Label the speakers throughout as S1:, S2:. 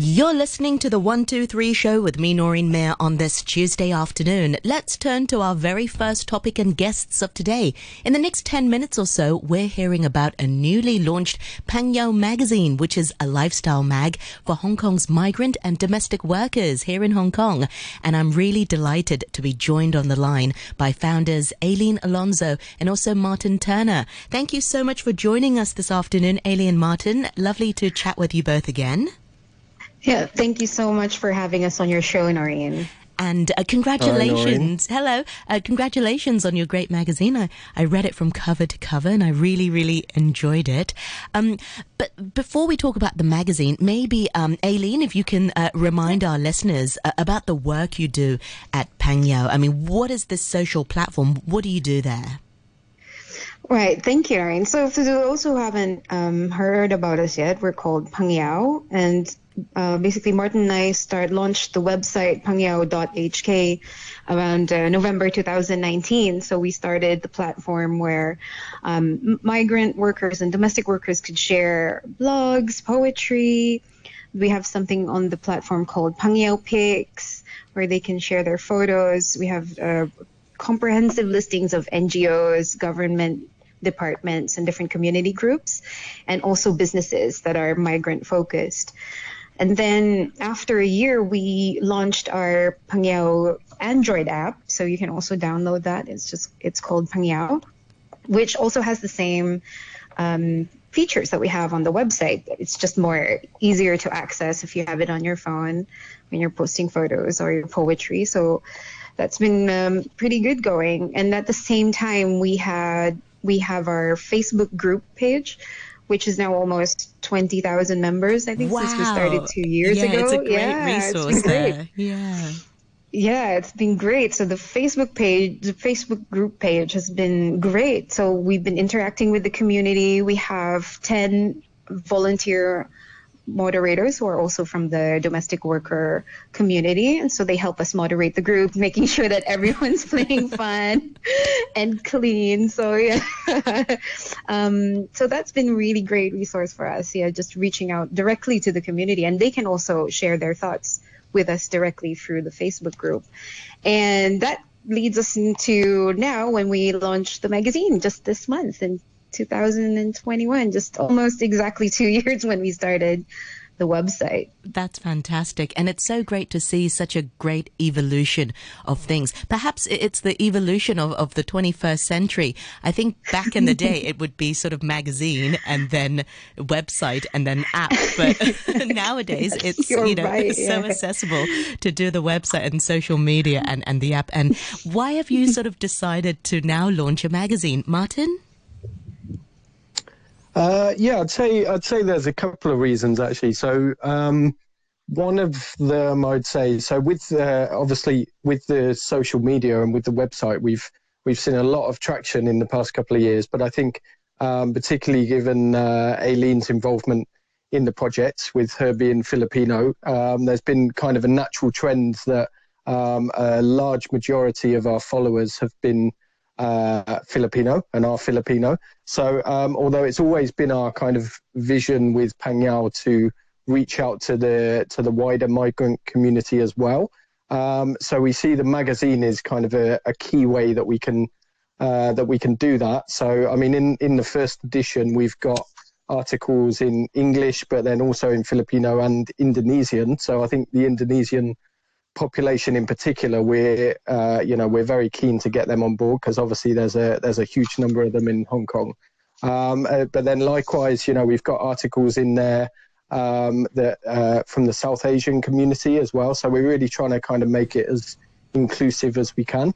S1: You're listening to the 123 show with me, Noreen Mir, on this Tuesday afternoon. Let's turn to our very first topic and guests of today. In the next 10 minutes or so, we're hearing about a newly launched Pangyao magazine, which is a lifestyle mag for Hong Kong's migrant and domestic workers here in Hong Kong. And I'm really delighted to be joined on the line by founders Aileen Alonso and also Martin Turner. Thank you so much for joining us this afternoon, Aileen Martin. Lovely to chat with you both again.
S2: Yeah, thank you so much for having us on your show, Noreen.
S1: And uh, congratulations. Hi, Hello. Uh, congratulations on your great magazine. I, I read it from cover to cover and I really, really enjoyed it. Um, but before we talk about the magazine, maybe, um, Aileen, if you can uh, remind our listeners uh, about the work you do at Pangyao. I mean, what is this social platform? What do you do there?
S2: Right. Thank you, Noreen. So for those who haven't um, heard about us yet, we're called Pangyao and uh, basically Martin and I start launched the website pangyao.hk around uh, November 2019. So we started the platform where um, migrant workers and domestic workers could share blogs, poetry. We have something on the platform called Pangyao Pics where they can share their photos. We have uh, comprehensive listings of NGOs, government departments, and different community groups, and also businesses that are migrant focused. And then after a year, we launched our Pangyao Android app. So you can also download that. It's just, it's called Pangyao, which also has the same um, features that we have on the website. It's just more easier to access if you have it on your phone when you're posting photos or your poetry. So that's been um, pretty good going. And at the same time, we had we have our Facebook group page, which is now almost 20,000 members, I think,
S1: wow.
S2: since we started two years
S1: yeah,
S2: ago.
S1: It's a great
S2: yeah,
S1: resource there. Yeah.
S2: Yeah, it's been great. So the Facebook page, the Facebook group page has been great. So we've been interacting with the community. We have 10 volunteer moderators who are also from the domestic worker community. And so they help us moderate the group, making sure that everyone's playing fun and clean. So yeah. um, so that's been really great resource for us. Yeah, just reaching out directly to the community. And they can also share their thoughts with us directly through the Facebook group. And that leads us into now when we launched the magazine just this month and 2021, just almost exactly two years when we started the website.
S1: That's fantastic. And it's so great to see such a great evolution of things. Perhaps it's the evolution of, of the 21st century. I think back in the day, it would be sort of magazine and then website and then app. But nowadays, it's,
S2: You're
S1: you know,
S2: right,
S1: it's so accessible to do the website and social media and, and the app. And why have you sort of decided to now launch a magazine? Martin?
S3: Uh, yeah, I'd say I'd say there's a couple of reasons actually. So um, one of them I'd say so with uh, obviously with the social media and with the website we've we've seen a lot of traction in the past couple of years. But I think um, particularly given uh, Aileen's involvement in the project with her being Filipino, um, there's been kind of a natural trend that um, a large majority of our followers have been uh, Filipino and are Filipino. So um, although it's always been our kind of vision with Pangyao to reach out to the to the wider migrant community as well. Um, so we see the magazine is kind of a, a key way that we can uh, that we can do that. So I mean, in in the first edition, we've got articles in English, but then also in Filipino and Indonesian. So I think the Indonesian population in particular, we're uh, you know we're very keen to get them on board because obviously there's a there's a huge number of them in Hong Kong. Um, uh, but then likewise, you know, we've got articles in there um, that uh, from the South Asian community as well. So we're really trying to kind of make it as inclusive as we can.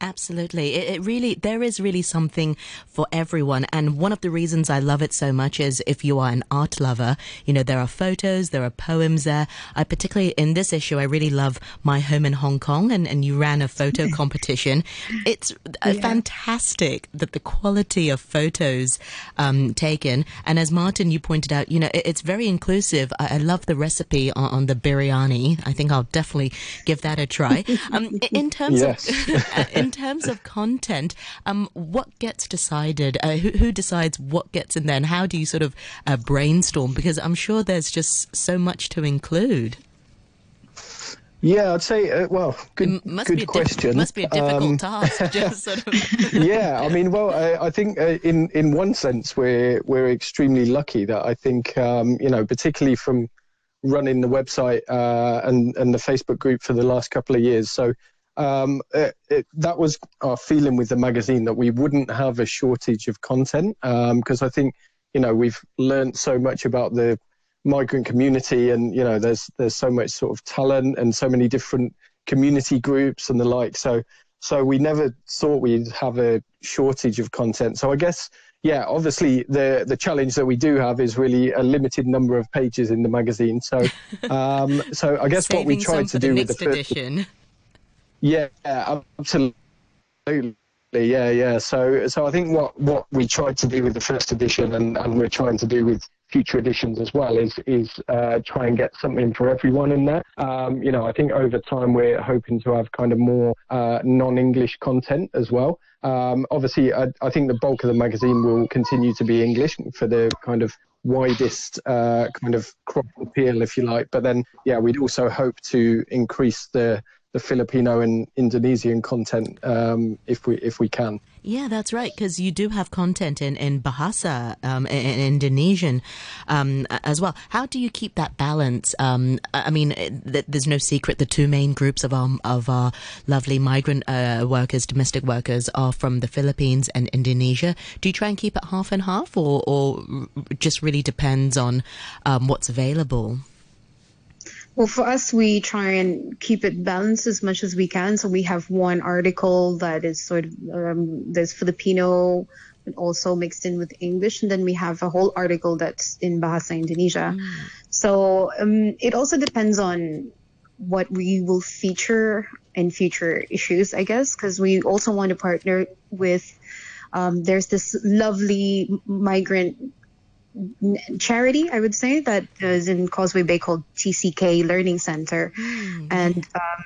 S1: Absolutely. It, it, really, there is really something for everyone. And one of the reasons I love it so much is if you are an art lover, you know, there are photos, there are poems there. I particularly, in this issue, I really love My Home in Hong Kong and, and you ran a photo competition. It's uh, yeah. fantastic that the quality of photos, um, taken. And as Martin, you pointed out, you know, it, it's very inclusive. I, I love the recipe on, on, the biryani. I think I'll definitely give that a try. Um, in terms
S3: yes.
S1: of, in in terms of content, um, what gets decided? Uh, who, who, decides what gets in there, and how do you sort of uh, brainstorm? Because I'm sure there's just so much to include.
S3: Yeah, I'd say, uh, well, good, good question.
S1: Diff- must be a difficult um, task. Just sort
S3: of. yeah, I mean, well, I, I think uh, in in one sense we're we're extremely lucky that I think um, you know, particularly from running the website uh, and and the Facebook group for the last couple of years. So um, it, it, that was our feeling with the magazine that we wouldn't have a shortage of content because um, I think you know we've learned so much about the migrant community, and you know, there's there's so much sort of talent and so many different community groups and the like. So so we never thought we'd have a shortage of content. So I guess yeah, obviously the the challenge that we do have is really a limited number of pages in the magazine. So um, so I guess what we tried to do with the first
S1: edition.
S3: Yeah, absolutely. Yeah, yeah. So, so I think what, what we tried to do with the first edition, and, and we're trying to do with future editions as well is is uh, try and get something for everyone in there. Um, you know, I think over time we're hoping to have kind of more uh, non-English content as well. Um, obviously, I, I, think the bulk of the magazine will continue to be English for the kind of widest uh, kind of crop appeal, if you like. But then, yeah, we'd also hope to increase the the Filipino and Indonesian content um, if we if we can.
S1: Yeah, that's right. Because you do have content in in Bahasa, um, in, in Indonesian, um, as well. How do you keep that balance? Um, I mean, there's no secret. The two main groups of our of our lovely migrant uh, workers, domestic workers, are from the Philippines and Indonesia. Do you try and keep it half and half, or or just really depends on um, what's available?
S2: Well, for us, we try and keep it balanced as much as we can. So we have one article that is sort of um, there's Filipino and also mixed in with English, and then we have a whole article that's in Bahasa Indonesia. Mm. So um, it also depends on what we will feature in future issues, I guess, because we also want to partner with. Um, there's this lovely migrant charity, I would say, that is in Causeway Bay called TCK Learning Center. Mm. And um,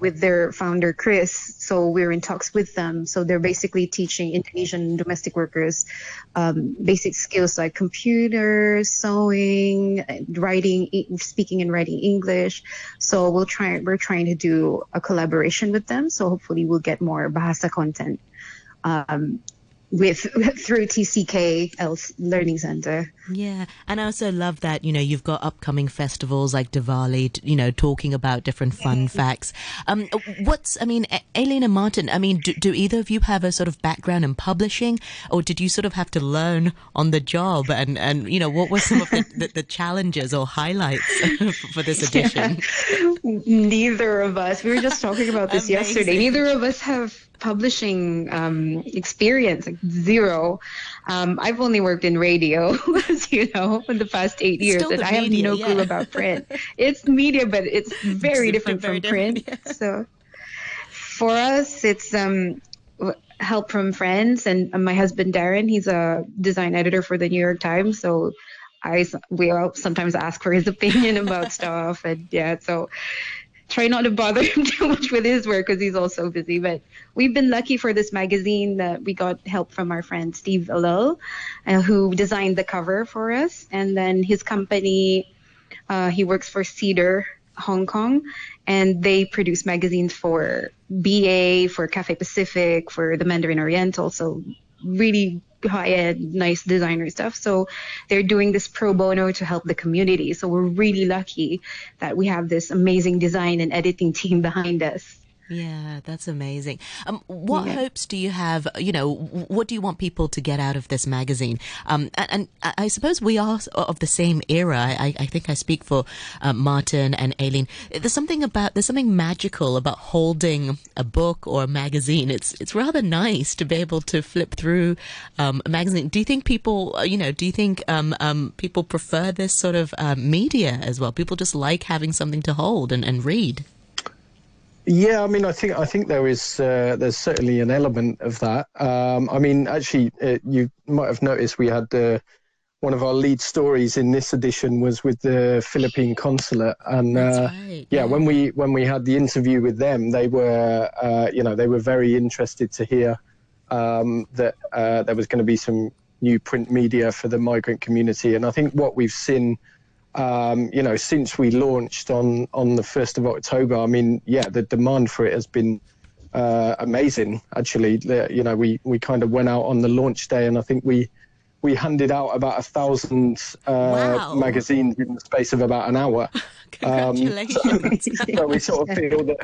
S2: with their founder, Chris, so we're in talks with them. So they're basically teaching Indonesian domestic workers um, basic skills like computers, sewing, writing, speaking and writing English. So we'll try, we're trying to do a collaboration with them. So hopefully we'll get more Bahasa content um, with through TCK Learning Center.
S1: Yeah, and I also love that you know you've got upcoming festivals like Diwali, you know, talking about different fun facts. Um, what's I mean, and Martin. I mean, do, do, either of you have a sort of background in publishing, or did you sort of have to learn on the job? And and you know, what were some of the, the, the challenges or highlights for this edition?
S2: Yeah. Neither of us. We were just talking about this Amazing. yesterday. Neither of us have publishing um, experience, like zero. Um, I've only worked in radio, as you know, in the past eight years, and I have no yeah. clue about print. it's media, but it's very it's different very from different, print. Yeah. So for us, it's um, help from friends, and my husband Darren, he's a design editor for the New York Times, so. I we all sometimes ask for his opinion about stuff, and yeah, so try not to bother him too much with his work because he's also busy. But we've been lucky for this magazine that we got help from our friend Steve Alil, uh, who designed the cover for us. And then his company, uh, he works for Cedar Hong Kong, and they produce magazines for BA, for Cathay Pacific, for the Mandarin Oriental. So really high end, nice designer stuff. So they're doing this pro bono to help the community. So we're really lucky that we have this amazing design and editing team behind us.
S1: Yeah, that's amazing. Um, what yeah. hopes do you have? You know, what do you want people to get out of this magazine? Um, and, and, I suppose we are of the same era. I, I think I speak for uh, Martin and Aileen. There's something about there's something magical about holding a book or a magazine. It's it's rather nice to be able to flip through um, a magazine. Do you think people, uh, you know, do you think um, um, people prefer this sort of uh, media as well? People just like having something to hold and, and read.
S3: Yeah, I mean, I think I think there is uh, there's certainly an element of that. Um, I mean, actually, uh, you might have noticed we had uh, one of our lead stories in this edition was with the Philippine consulate, and uh,
S1: right,
S3: yeah, when we when we had the interview with them, they were uh, you know they were very interested to hear um, that uh, there was going to be some new print media for the migrant community, and I think what we've seen. Um, you know, since we launched on on the first of October, I mean, yeah, the demand for it has been uh, amazing. Actually, you know, we we kind of went out on the launch day, and I think we we handed out about a thousand uh,
S1: Wow.
S3: magazines in the space of about an hour. Um,
S1: Congratulations.
S3: so we sort of feel that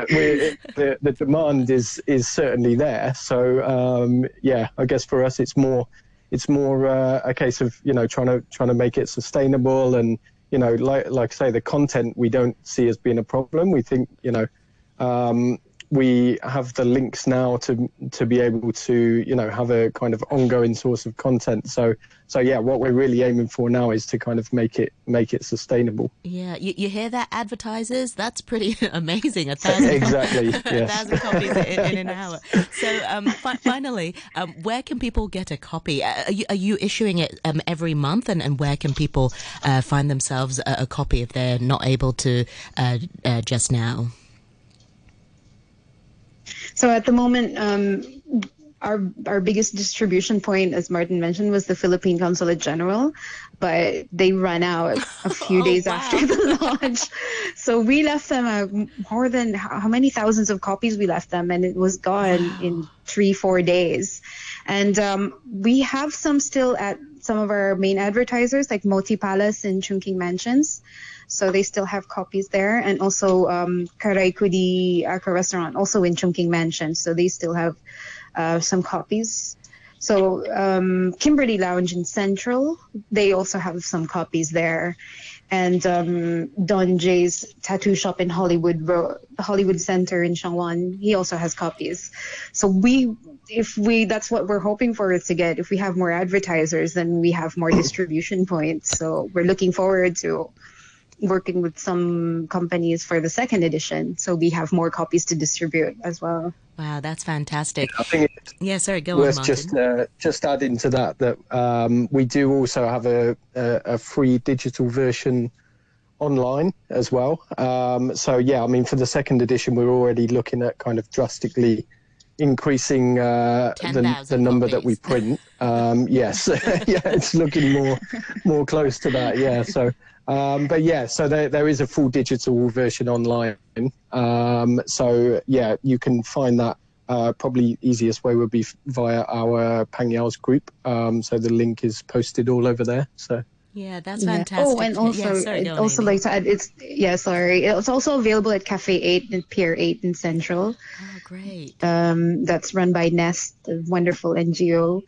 S3: the the demand is is certainly there. So um, yeah, I guess for us it's more it's more uh, a case of you know trying to trying to make it sustainable and you know like like I say the content we don't see as being a problem. We think you know um, we have the links now to to be able to you know have a kind of ongoing source of content. So so yeah, what we're really aiming for now is to kind of make it make it sustainable.
S1: Yeah, you, you hear that, advertisers? That's pretty amazing. A thousand,
S3: Exactly,
S1: a
S3: yes.
S1: thousand copies in, in an hour. So, um, fi- finally, um, where can people get a copy? Are you, are you issuing it um, every month, and, and where can people uh, find themselves a, a copy if they're not able to uh, uh, just now?
S2: So at the moment, um, our our biggest distribution point, as Martin mentioned, was the Philippine Consulate General, but they ran out a few
S1: Oh,
S2: days
S1: wow.
S2: after the launch. So we left them uh, more than how many thousands of copies we left them, and it was gone in three four days. And um, we have some still at some of our main advertisers, like Moti Palace and Chungking Mansions. So they still have copies there, and also um, Karaikudi Aka Restaurant, also in Chungking Mansion. So they still have uh, some copies. So um, Kimberly Lounge in Central, they also have some copies there, and um, Don Jay's tattoo shop in Hollywood, Hollywood Center in Sheung Wan, he also has copies. So we, if we, that's what we're hoping for is to get. If we have more advertisers, then we have more distribution points. So we're looking forward to working with some companies for the second edition, so we have more copies to distribute as well.
S1: Wow, that's fantastic.
S3: I think it's
S1: Yeah, sorry, go on,
S3: worth
S1: Martin.
S3: just uh, just adding to that that um, we do also have a, a, a free digital version online as well. Um, so yeah, I mean for the second edition, we're already looking at kind of drastically increasing uh, the, the number that we print. Um, yes, yeah, it's looking more more close to that. Yeah, so. Um, but yeah, so there, there is a full digital version online. Um, so yeah, you can find that uh, probably easiest way would be via our Pangyao's group. Um, so the link is posted all over there. So
S1: Yeah, that's
S2: Yeah.
S1: fantastic.
S2: Oh, and also,
S1: yeah, sorry, on,
S2: also
S1: Amy.
S2: like to add, it's yeah, sorry, it's also available at Cafe Eight and Pier Eight in Central.
S1: Oh, great.
S2: Um, that's run by Nest, a wonderful NGO.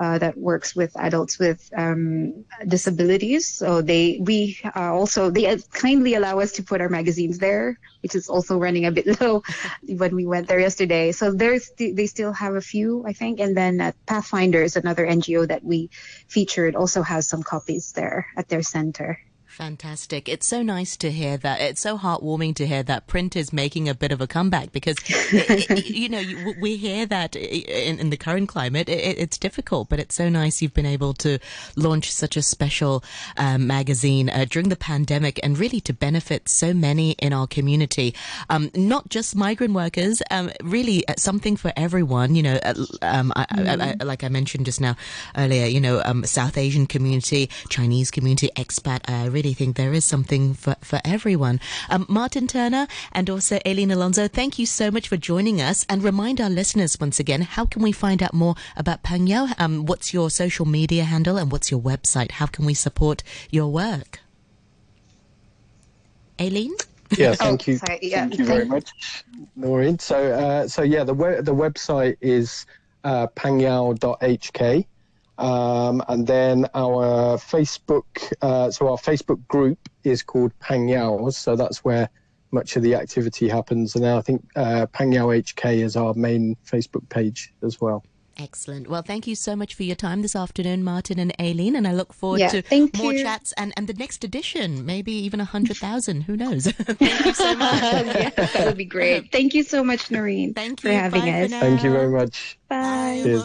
S2: Uh, that works with adults with um, disabilities. So they we uh, also they kindly allow us to put our magazines there, which is also running a bit low when we went there yesterday. So there's they still have a few, I think, and then at Pathfinders, another NGO that we featured, also has some copies there at their center.
S1: Fantastic. It's so nice to hear that. It's so heartwarming to hear that print is making a bit of a comeback because, you know, we hear that in, in the current climate, it, it's difficult, but it's so nice you've been able to launch such a special um, magazine uh, during the pandemic and really to benefit so many in our community. Um, not just migrant workers, um, really uh, something for everyone, you know, uh, um, I, I, I, like I mentioned just now earlier, you know, um, South Asian community, Chinese community, expat. I really think there is something for, for everyone. Um, Martin Turner and also Aileen Alonso, thank you so much for joining us and remind our listeners once again, how can we find out more about Pangyao? Um, what's your social media handle and what's your website? How can we support your work? Aileen?
S3: yeah, thank
S2: Oh,
S3: you,
S2: sorry, yeah,
S3: thank you very
S2: thank-
S3: much, Noreen. So uh, so yeah, the we- the website is uh, pangyao.hk. Um, and then our Facebook, uh, so our Facebook group is called Pangyao. So that's where much of the activity happens. And I think uh, Pangyao HK is our main Facebook page as well.
S1: Excellent. Well, thank you so much for your time this afternoon, Martin and Aileen, and I look forward
S2: Yeah,
S1: to
S2: thank
S1: more
S2: you.
S1: chats and, and the next edition, maybe even a hundred thousand. Who knows? thank you so much.
S2: yeah, that would be great. Thank you so much, Noreen,
S1: Thank you for
S2: having
S1: Bye for
S2: us.
S1: now.
S3: Thank you very much.
S2: Bye.
S3: Cheers.